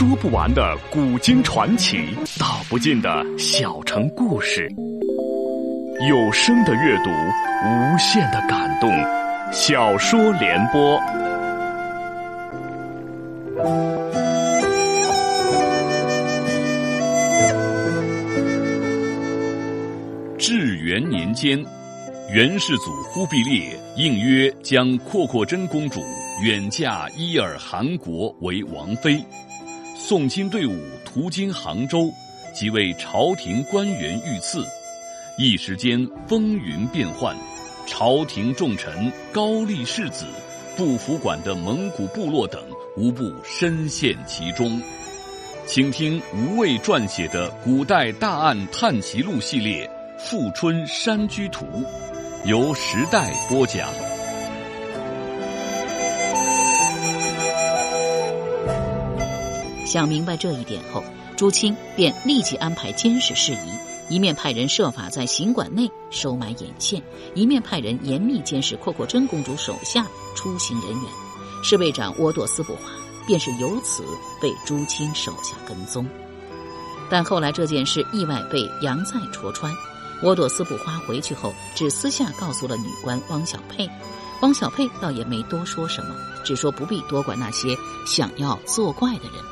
说不完的古今传奇，道不尽的小城故事。有声的阅读，无限的感动。小说联播。至元年间，元世祖忽必烈应约将阔阔真公主远嫁伊尔汗国为王妃。送亲队伍途经杭州，即为朝廷官员遇刺，一时间风云变幻，朝廷重臣、高丽世子、不服管的蒙古部落等，无不深陷其中。请听吴畏撰写的古代大案探奇录系列《富春山居图》，由时代播讲。想明白这一点后，朱清便立即安排监视事宜，一面派人设法在行馆内收买眼线，一面派人严密监视阔阔真公主手下出行人员。侍卫长窝朵斯不华便是由此被朱清手下跟踪。但后来这件事意外被杨再戳穿，窝朵斯不花回去后只私下告诉了女官汪小佩，汪小佩倒也没多说什么，只说不必多管那些想要作怪的人。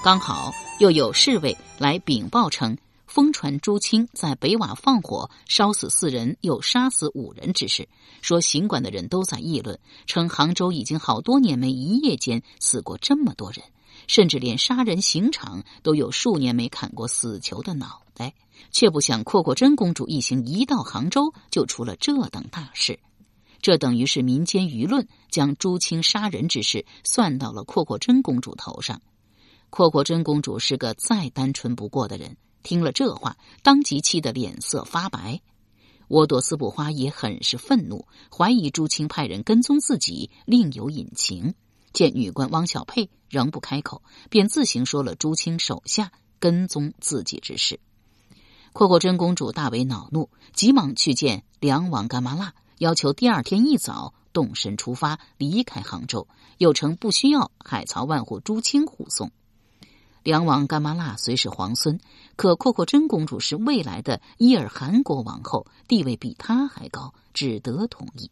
刚好又有侍卫来禀报称，疯传朱清在北瓦放火烧死四人，又杀死五人之事。说行馆的人都在议论，称杭州已经好多年没一夜间死过这么多人，甚至连杀人刑场都有数年没砍过死囚的脑袋。却不想阔阔真公主一行一到杭州，就出了这等大事。这等于是民间舆论将朱清杀人之事算到了阔阔真公主头上。阔阔真公主是个再单纯不过的人，听了这话，当即气得脸色发白。沃朵斯布花也很是愤怒，怀疑朱清派人跟踪自己，另有隐情。见女官汪小佩仍不开口，便自行说了朱清手下跟踪自己之事。阔阔真公主大为恼怒，急忙去见梁王干妈剌，要求第二天一早动身出发，离开杭州，又称不需要海曹万户朱清护送。梁王干妈剌虽是皇孙，可阔阔真公主是未来的伊尔汗国王后，地位比他还高，只得同意。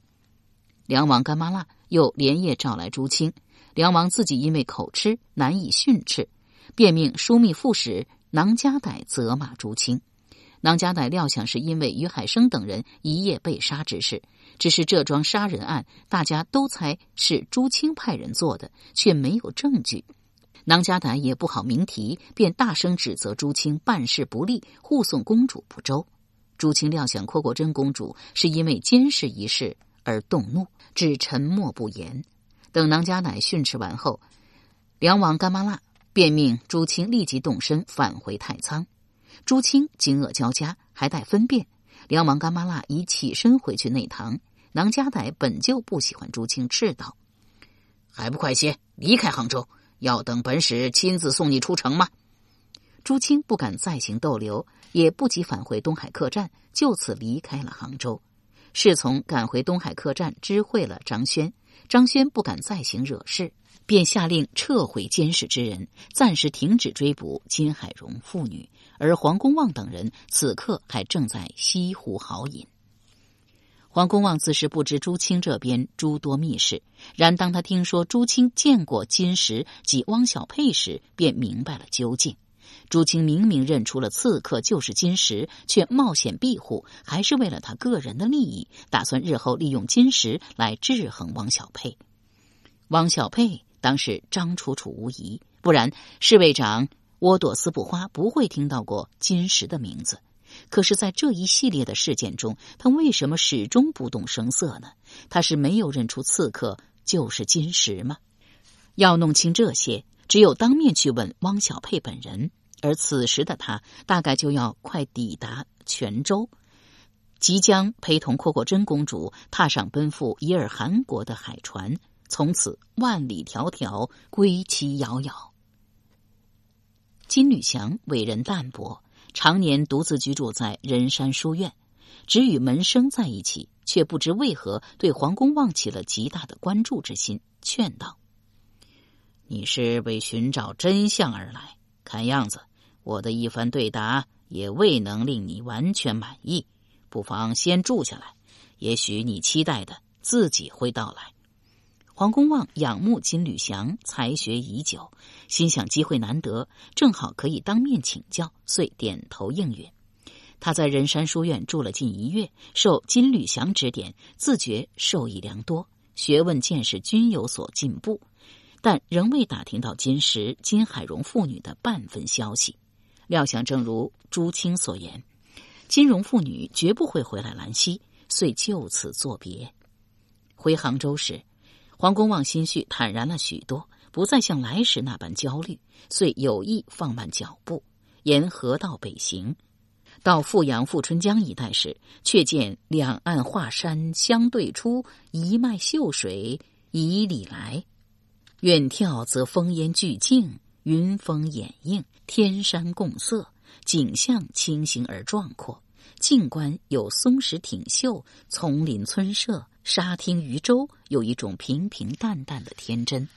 梁王干妈剌又连夜召来朱清，梁王自己因为口吃难以训斥，便命枢密副使囊家歹责骂朱清。囊家歹料想是因为于海生等人一夜被杀之事，只是这桩杀人案大家都猜是朱清派人做的，却没有证据。囊家歹也不好明提，便大声指责朱清办事不力，护送公主不周。朱清料想阔国真公主是因为监视一事而动怒，只沉默不言。等囊家乃训斥完后，梁王干妈剌便命朱清立即动身返回太仓。朱清惊愕交加，还待分辨。梁王干妈剌已起身回去内堂。囊家乃本就不喜欢朱清，斥道：“还不快些离开杭州！”要等本使亲自送你出城吗？朱清不敢再行逗留，也不急返回东海客栈，就此离开了杭州。侍从赶回东海客栈，知会了张轩。张轩不敢再行惹事，便下令撤回监视之人，暂时停止追捕金海荣父女。而黄公望等人此刻还正在西湖豪饮。黄公望自是不知朱清这边诸多密事，然当他听说朱清见过金石及汪小佩时，便明白了究竟。朱清明明认出了刺客就是金石，却冒险庇护，还是为了他个人的利益，打算日后利用金石来制衡汪小佩。汪小佩当是张楚楚无疑，不然侍卫长窝朵斯不花不会听到过金石的名字。可是，在这一系列的事件中，他为什么始终不动声色呢？他是没有认出刺客就是金石吗？要弄清这些，只有当面去问汪小佩本人。而此时的他，大概就要快抵达泉州，即将陪同阔阔真公主踏上奔赴伊尔汗国的海船，从此万里迢迢，归期遥遥。金履祥为人淡泊。常年独自居住在仁山书院，只与门生在一起，却不知为何对皇宫望起了极大的关注之心，劝道：“你是为寻找真相而来，看样子我的一番对答也未能令你完全满意。不妨先住下来，也许你期待的自己会到来。黄公望仰慕金履祥才学已久，心想机会难得，正好可以当面请教，遂点头应允。他在仁山书院住了近一月，受金履祥指点，自觉受益良多，学问见识均有所进步。但仍未打听到金石、金海荣父女的半分消息。料想正如朱清所言，金荣父女绝不会回来兰溪，遂就此作别。回杭州时，黄公望心绪坦然了许多，不再像来时那般焦虑，遂有意放慢脚步，沿河道北行。到富阳富春江一带时，却见两岸华山相对出，一脉秀水以里来。远眺则风烟俱静，云峰掩映，天山共色，景象清新而壮阔。近观有松石挺秀，丛林村舍，沙汀渔舟，有一种平平淡淡的天真。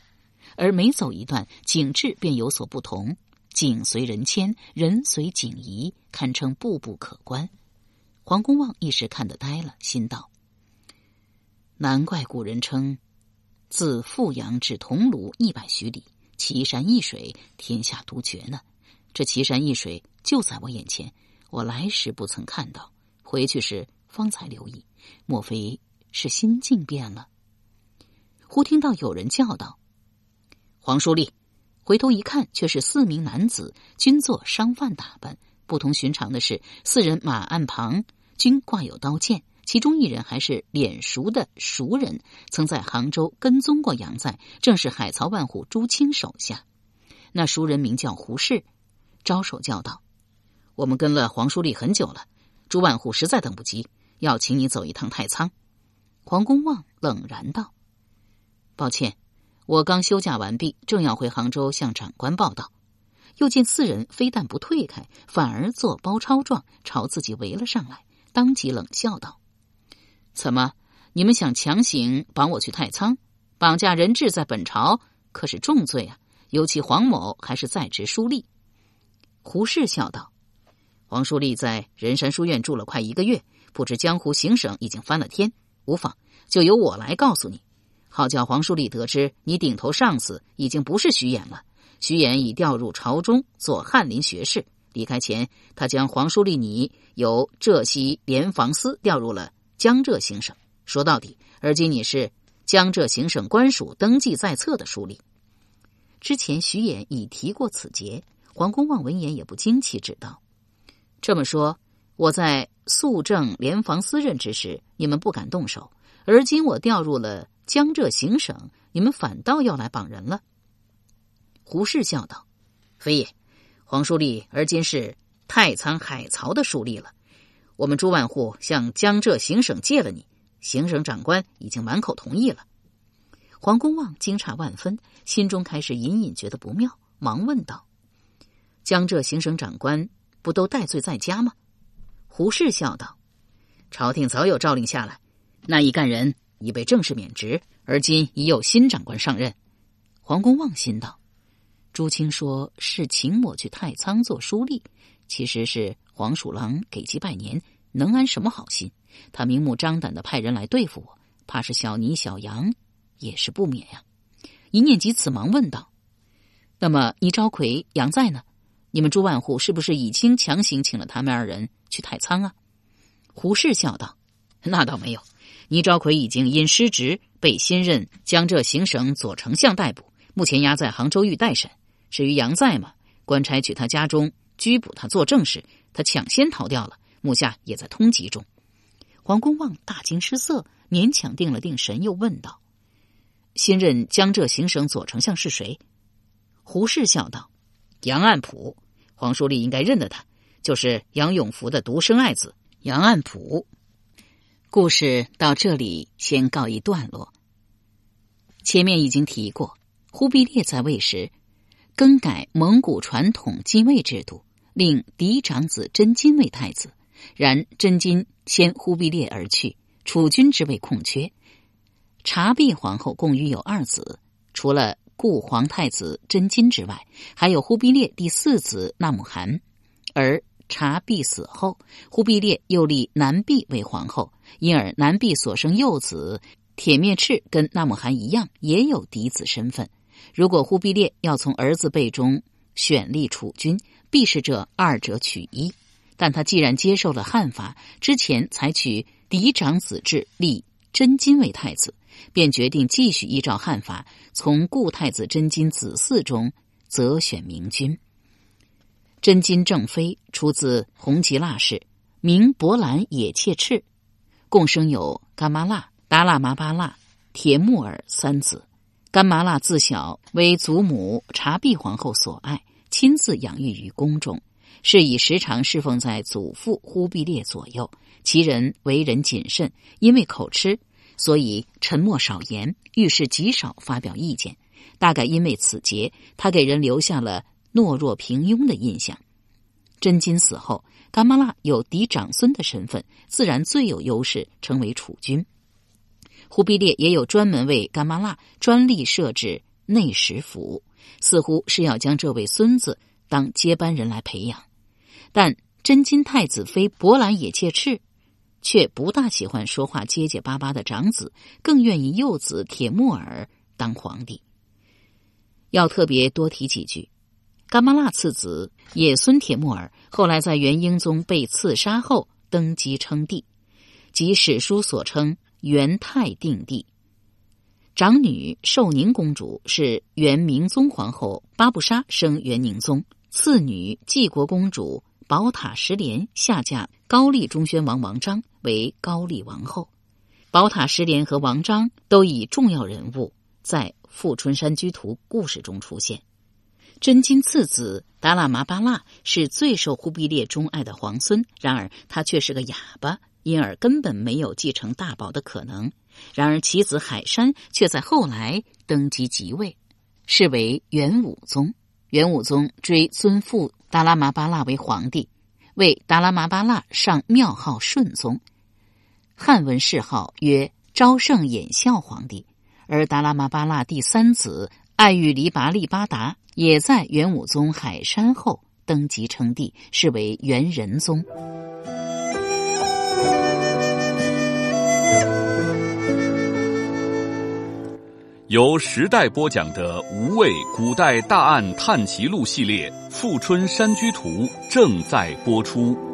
而每走一段，景致便有所不同，景随人迁，人随景移，堪称步步可观。黄公望一时看得呆了，心道：难怪古人称。自富阳至桐庐一百许里，奇山异水，天下独绝呢。这奇山异水就在我眼前，我来时不曾看到，回去时方才留意。莫非是心境变了？忽听到有人叫道：“黄书立！”回头一看，却是四名男子，均作商贩打扮。不同寻常的是，四人马鞍旁均挂有刀剑。其中一人还是脸熟的熟人，曾在杭州跟踪过杨在，正是海曹万户朱清手下。那熟人名叫胡适，招手叫道：“我们跟了黄书立很久了，朱万户实在等不及，要请你走一趟太仓。”黄公望冷然道：“抱歉，我刚休假完毕，正要回杭州向长官报道。”又见四人非但不退开，反而做包抄状朝自己围了上来，当即冷笑道。怎么？你们想强行绑我去太仓？绑架人质在本朝可是重罪啊！尤其黄某还是在职书吏。胡适笑道：“黄书立在仁山书院住了快一个月，不知江湖行省已经翻了天。无妨，就由我来告诉你，好叫黄书立得知你顶头上司已经不是徐衍了。徐衍已调入朝中做翰林学士。离开前，他将黄书立你由浙西联防司调入了。”江浙行省，说到底，而今你是江浙行省官署登记在册的书吏。之前徐衍已提过此节，黄公望闻言也不惊奇，只道：“这么说，我在肃正联防司任之时，你们不敢动手；而今我调入了江浙行省，你们反倒要来绑人了。”胡适笑道：“非也，黄书立而今是太仓海曹的书立了。”我们朱万户向江浙行省借了你，行省长官已经满口同意了。黄公望惊诧万分，心中开始隐隐觉得不妙，忙问道：“江浙行省长官不都戴罪在家吗？”胡适笑道：“朝廷早有诏令下来，那一干人已被正式免职，而今已有新长官上任。”黄公望心道：“朱清说是请我去太仓做书吏，其实是……”黄鼠狼给鸡拜年，能安什么好心？他明目张胆的派人来对付我，怕是小尼、小杨也是不免呀。一念及此，忙问道：“那么倪昭奎、杨在呢？你们朱万户是不是已经强行请了他们二人去太仓啊？”胡适笑道：“那倒没有，倪昭奎已经因失职被新任江浙行省左丞相逮捕，目前押在杭州狱待审。至于杨在嘛，官差去他家中拘捕他作证时。”他抢先逃掉了，目下也在通缉中。黄公望大惊失色，勉强定了定神，又问道：“新任江浙行省左丞相是谁？”胡适笑道：“杨岸甫，黄书立应该认得他，就是杨永福的独生爱子杨岸甫。”故事到这里先告一段落。前面已经提过，忽必烈在位时更改蒙古传统继位制度。令嫡长子真金为太子，然真金先忽必烈而去，储君之位空缺。察必皇后共育有二子，除了故皇太子真金之外，还有忽必烈第四子纳姆汗。而察必死后，忽必烈又立南弼为皇后，因而南弼所生幼子铁面赤跟纳姆汗一样，也有嫡子身份。如果忽必烈要从儿子辈中选立储君，必是这二者取一。但他既然接受了汉法，之前采取嫡长子制，立真金为太子，便决定继续依照汉法，从故太子真金子嗣中择选明君。真金正妃出自红吉腊氏，名博兰也切赤，共生有干麻剌、达腊麻巴剌、铁木儿三子。干麻剌自小为祖母察必皇后所爱，亲自养育于宫中。是以时常侍奉在祖父忽必烈左右。其人为人谨慎，因为口吃，所以沉默少言，遇事极少发表意见。大概因为此节，他给人留下了懦弱平庸的印象。真金死后，噶玛剌有嫡长孙的身份，自然最有优势，成为储君。忽必烈也有专门为噶玛剌专利设置内史府，似乎是要将这位孙子当接班人来培养。但真金太子妃博兰也切赤，却不大喜欢说话结结巴巴的长子，更愿意幼子铁木儿当皇帝。要特别多提几句：噶玛剌次子也孙铁木儿后来在元英宗被刺杀后登基称帝，即史书所称元泰定帝。长女寿宁公主是元明宗皇后巴布沙生元宁宗，次女济国公主。宝塔十莲下嫁高丽中宣王王章为高丽王后，宝塔十连和王章都以重要人物在《富春山居图》故事中出现。真金次子达拉麻巴剌是最受忽必烈钟爱的皇孙，然而他却是个哑巴，因而根本没有继承大宝的可能。然而其子海山却在后来登基即位，是为元武宗。元武宗追尊父。达拉麻巴剌为皇帝，为达拉麻巴腊上庙号顺宗，汉文谥号曰昭圣衍孝皇帝。而达拉麻巴腊第三子爱育黎拔利巴达也在元武宗海山后登基称帝，是为元仁宗。由时代播讲的《无畏古代大案探奇录》系列《富春山居图》正在播出。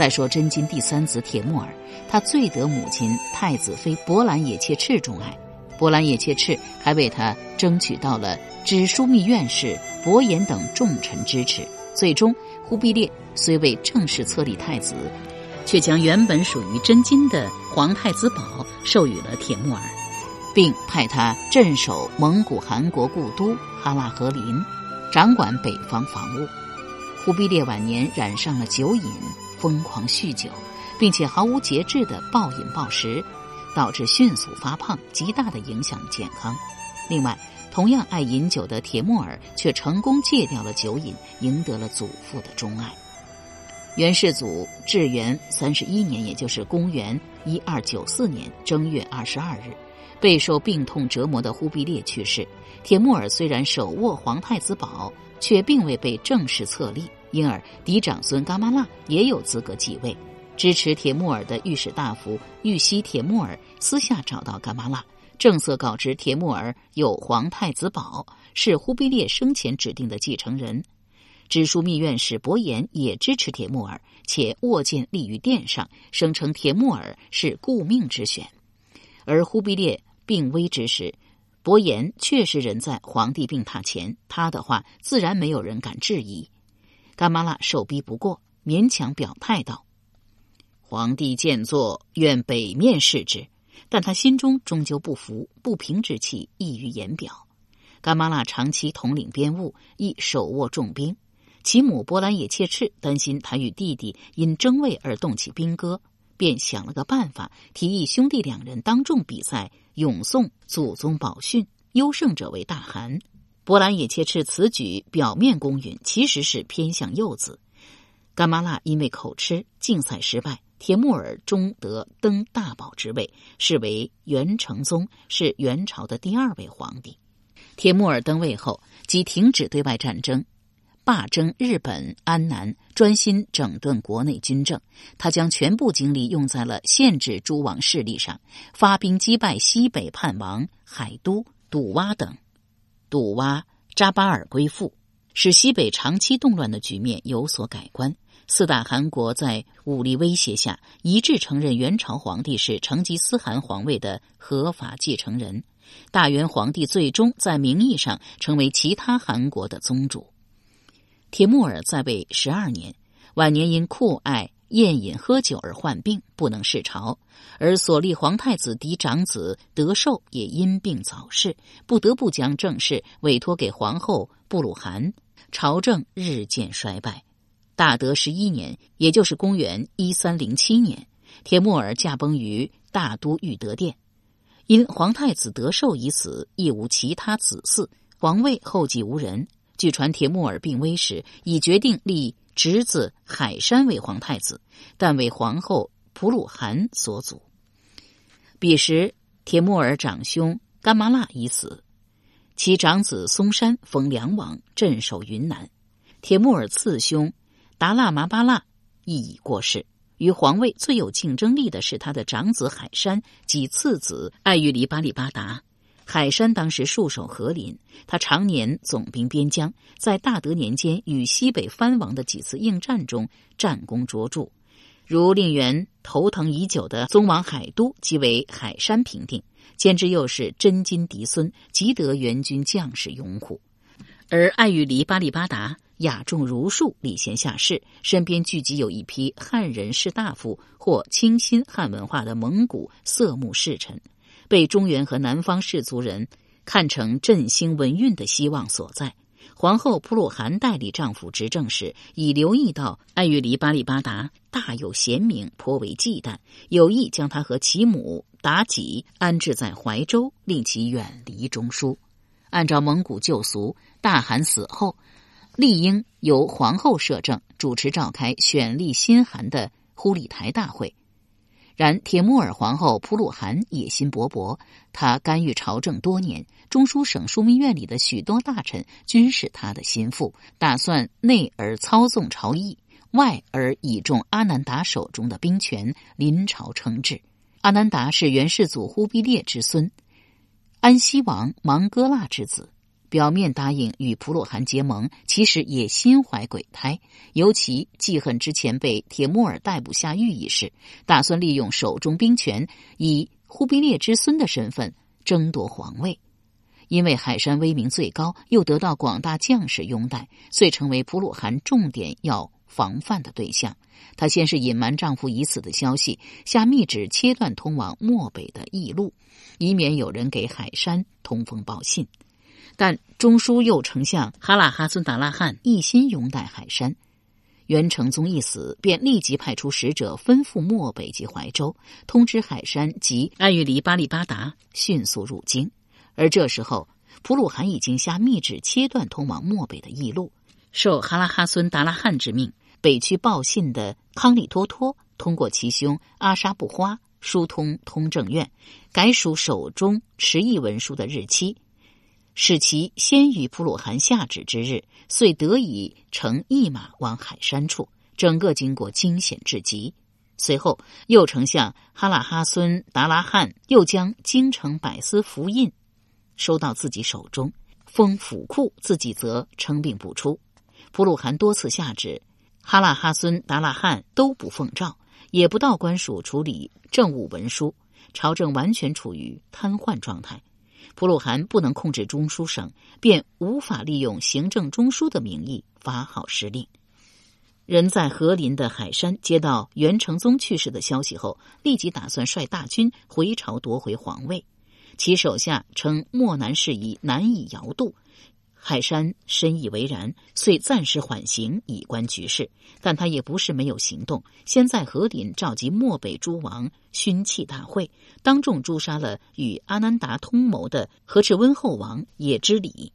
再说真金第三子铁木儿，他最得母亲太子妃博兰也切赤钟爱，博兰也切赤还为他争取到了知枢密院士伯颜等重臣支持。最终，忽必烈虽未正式册立太子，却将原本属于真金的皇太子宝授予了铁木儿，并派他镇守蒙古汗国故都哈拉和林，掌管北方防务。忽必烈晚年染上了酒瘾。疯狂酗酒，并且毫无节制的暴饮暴食，导致迅速发胖，极大的影响健康。另外，同样爱饮酒的铁木儿却成功戒掉了酒瘾，赢得了祖父的钟爱。元世祖至元三十一年，也就是公元一二九四年正月二十二日，备受病痛折磨的忽必烈去世。铁木儿虽然手握皇太子宝，却并未被正式册立。因而，嫡长孙噶玛剌也有资格继位。支持铁木儿的御史大夫玉溪铁木儿私下找到噶玛剌，正色告知铁木儿有皇太子宝，是忽必烈生前指定的继承人。知枢密院使伯颜也支持铁木儿，且握剑立于殿上，声称铁木儿是顾命之选。而忽必烈病危之时，伯颜确实人在皇帝病榻前，他的话自然没有人敢质疑。噶玛拉受逼不过，勉强表态道：“皇帝见坐，愿北面视之。”但他心中终究不服，不平之气溢于言表。噶玛拉长期统领边务，亦手握重兵，其母波兰也切赤担心他与弟弟因争位而动起兵戈，便想了个办法，提议兄弟两人当众比赛咏诵祖宗宝训，优胜者为大汗。波兰也切斥此举表面公允，其实是偏向幼子。干妈剌因为口吃，竞赛失败。铁木儿终得登大宝之位，是为元成宗，是元朝的第二位皇帝。铁木儿登位后，即停止对外战争。罢征日本、安南，专心整顿国内军政。他将全部精力用在了限制诸王势力上，发兵击败西北叛王海都、笃洼等。笃洼、扎巴尔归附，使西北长期动乱的局面有所改观。四大汗国在武力威胁下，一致承认元朝皇帝是成吉思汗皇位的合法继承人。大元皇帝最终在名义上成为其他汗国的宗主。铁木儿在位十二年，晚年因酷爱宴饮喝酒而患病，不能视朝；而所立皇太子嫡长子德寿也因病早逝，不得不将政事委托给皇后布鲁汗，朝政日渐衰败。大德十一年，也就是公元一三零七年，铁木儿驾崩于大都玉德殿。因皇太子德寿已死，亦无其他子嗣，皇位后继无人。据传，铁木儿病危时已决定立侄子海山为皇太子，但为皇后普鲁汗所阻。彼时，铁木儿长兄干麻剌已死，其长子松山封梁王，镇守云南。铁木儿次兄达腊麻巴剌亦已过世。与皇位最有竞争力的是他的长子海山及次子爱玉黎巴里巴达。海山当时戍守和林，他常年总兵边疆，在大德年间与西北藩王的几次应战中战功卓著，如令元头疼已久的宗王海都即为海山平定，兼之又是真金嫡孙，极得元军将士拥护。而爱玉离巴利巴达雅重儒术，礼贤下士，身边聚集有一批汉人士大夫或倾心汉文化的蒙古色目士臣。被中原和南方氏族人看成振兴文运的希望所在。皇后普鲁汗代理丈夫执政时，已留意到爱玉离巴利巴达大有贤名，颇为忌惮，有意将他和其母妲己安置在怀州，令其远离中枢。按照蒙古旧俗，大汗死后，理应由皇后摄政，主持召开选立新汗的忽里台大会。然铁木儿皇后普鲁汗野心勃勃，她干预朝政多年，中书省枢密院里的许多大臣均是她的心腹，打算内而操纵朝议，外而倚重阿难达手中的兵权，临朝称制。阿难达是元世祖忽必烈之孙，安西王芒哥剌之子。表面答应与普鲁汗结盟，其实也心怀鬼胎。尤其记恨之前被铁木儿逮捕下狱一事，打算利用手中兵权，以忽必烈之孙的身份争夺皇位。因为海山威名最高，又得到广大将士拥戴，遂成为普鲁汗重点要防范的对象。他先是隐瞒丈夫已死的消息，下密旨切断通往漠北的驿路，以免有人给海山通风报信。但中书右丞相哈拉哈孙达拉汉一心拥戴海山，元成宗一死，便立即派出使者吩咐漠北及怀州，通知海山及爱玉离巴利巴达迅速入京。而这时候，普鲁汗已经下密旨切断通往漠北的驿路。受哈拉哈孙达拉汉之命，北去报信的康里托托通过其兄阿沙布花疏通通政院，改属手中持议文书的日期。使其先于普鲁汗下旨之日，遂得以乘一马往海山处。整个经过惊险至极。随后，右丞相哈拉哈孙达拉汉又将京城百司符印收到自己手中，封府库，自己则称病不出。普鲁汗多次下旨，哈拉哈孙达拉汉都不奉诏，也不到官署处理政务文书，朝政完全处于瘫痪状态。普鲁汗不能控制中书省，便无法利用行政中枢的名义发号施令。人在和林的海山接到元成宗去世的消息后，立即打算率大军回朝夺回皇位。其手下称漠南事宜难以摇度，海山深以为然，遂暂时缓刑以观局势。但他也不是没有行动，先在和林召集漠北诸王勋戚大会，当众诛杀了与阿难达通谋的和赤温后王也之礼。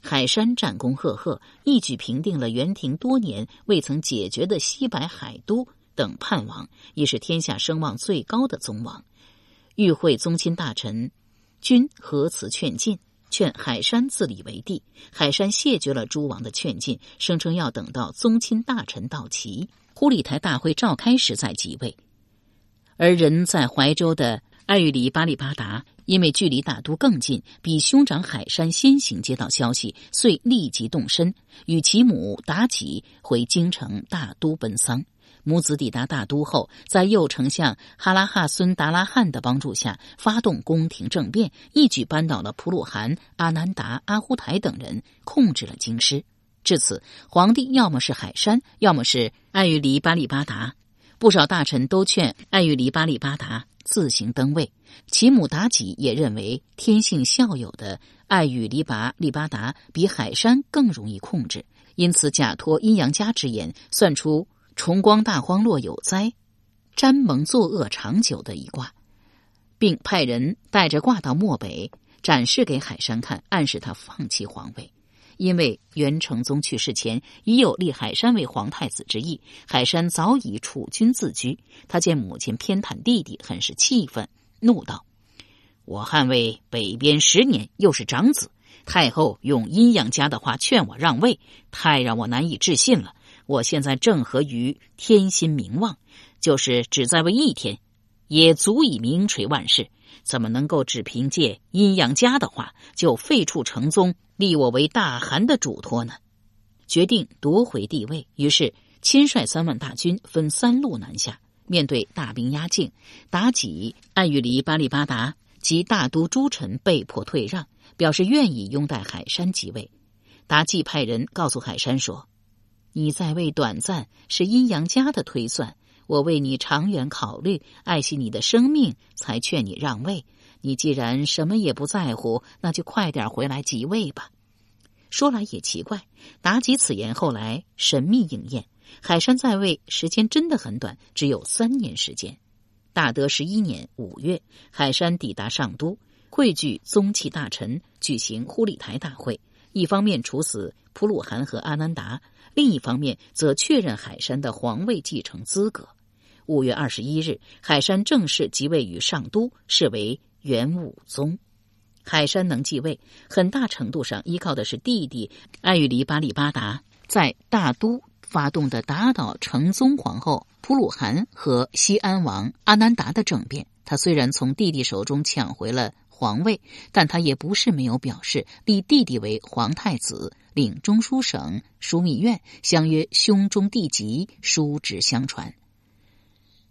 海山战功赫赫，一举平定了元廷多年未曾解决的西白海都等叛王，也是天下声望最高的宗王。与会宗亲大臣均合词劝进。劝海山自立为帝，海山谢绝了诸王的劝进，声称要等到宗亲大臣到齐，忽里台大会召开时再即位。而人在怀州的爱玉里巴利巴达，因为距离大都更近，比兄长海山先行接到消息，遂立即动身，与其母妲己回京城大都奔丧。母子抵达大都后，在右丞相哈拉哈孙达拉汉的帮助下，发动宫廷政变，一举扳倒了普鲁汗、阿南达、阿忽台等人，控制了京师。至此，皇帝要么是海山，要么是爱玉离巴利巴达。不少大臣都劝爱玉离巴利巴达自行登位。其母妲己也认为，天性孝友的爱玉离拔利巴达比海山更容易控制，因此假托阴阳家之言，算出。崇光大荒落有灾，詹蒙作恶长久的一卦，并派人带着卦到漠北展示给海山看，暗示他放弃皇位。因为元成宗去世前已有立海山为皇太子之意，海山早已储君自居。他见母亲偏袒弟弟，很是气愤，怒道：“我捍卫北边十年，又是长子，太后用阴阳家的话劝我让位，太让我难以置信了。”我现在正合于天心名望，就是只在位一天，也足以名垂万世。怎么能够只凭借阴阳家的话就废黜成宗，立我为大汗的嘱托呢？决定夺回帝位，于是亲率三万大军分三路南下。面对大兵压境，妲己、爱玉离、巴利巴达及大都诸臣被迫退让，表示愿意拥戴海山即位。妲己派人告诉海山说。你在位短暂是阴阳家的推算，我为你长远考虑，爱惜你的生命，才劝你让位。你既然什么也不在乎，那就快点回来即位吧。说来也奇怪，妲己此言后来神秘应验。海山在位时间真的很短，只有三年时间。大德十一年五月，海山抵达上都，汇聚宗戚大臣，举行忽里台大会。一方面处死普鲁汗和阿难达。另一方面，则确认海山的皇位继承资格。五月二十一日，海山正式即位于上都，是为元武宗。海山能继位，很大程度上依靠的是弟弟爱玉离巴利巴达在大都发动的打倒成宗皇后普鲁汗和西安王阿难达的政变。他虽然从弟弟手中抢回了。皇位，但他也不是没有表示立弟弟为皇太子，领中书省枢密院，相约兄终弟及，叔侄相传。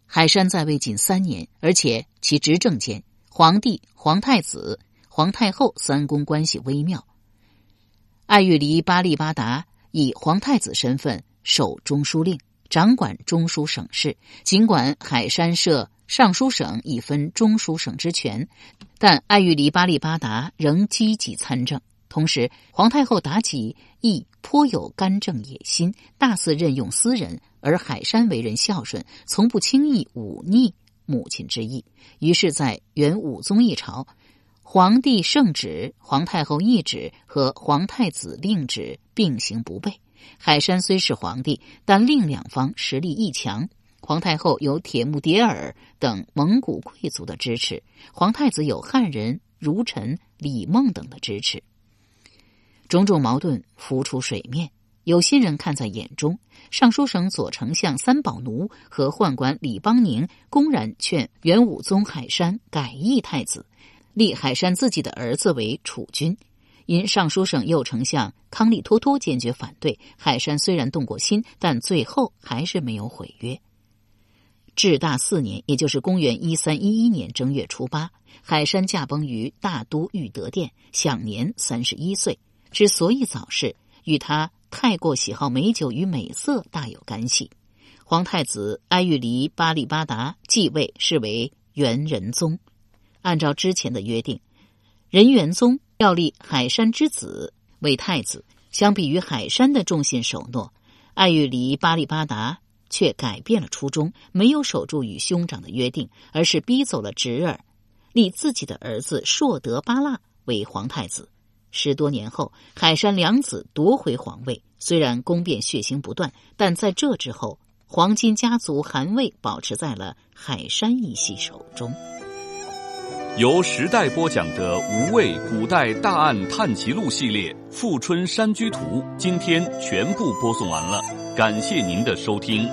海山在位仅三年，而且其执政间，皇帝、皇太子、皇太后三宫关系微妙。爱玉离巴利巴达以皇太子身份守中书令，掌管中书省事。尽管海山设。尚书省已分中书省之权，但爱玉离巴利巴达仍积极参政。同时，皇太后妲己亦颇有干政野心，大肆任用私人。而海山为人孝顺，从不轻易忤逆母亲之意。于是，在元武宗一朝，皇帝圣旨、皇太后懿旨和皇太子令旨并行不悖。海山虽是皇帝，但另两方实力亦强。皇太后有铁木迭儿等蒙古贵族的支持，皇太子有汉人儒臣李梦等的支持，种种矛盾浮出水面。有心人看在眼中，尚书省左丞相三宝奴和宦官李邦宁公然劝元武宗海山改易太子，立海山自己的儿子为储君。因尚书省右丞相康利托托坚决反对，海山虽然动过心，但最后还是没有毁约。至大四年，也就是公元一三一一年正月初八，海山驾崩于大都裕德殿，享年三十一岁。之所以早逝，与他太过喜好美酒与美色大有干系。皇太子埃玉离巴利巴达继位，是为元仁宗。按照之前的约定，仁元宗要立海山之子为太子。相比于海山的忠信守诺，爱欲离巴利巴达却改变了初衷，没有守住与兄长的约定，而是逼走了侄儿，立自己的儿子硕德巴剌为皇太子。十多年后，海山两子夺回皇位，虽然宫变血腥不断，但在这之后，黄金家族韩魏保持在了海山一系手中。由时代播讲的《无畏古代大案探奇录》系列《富春山居图》，今天全部播送完了，感谢您的收听。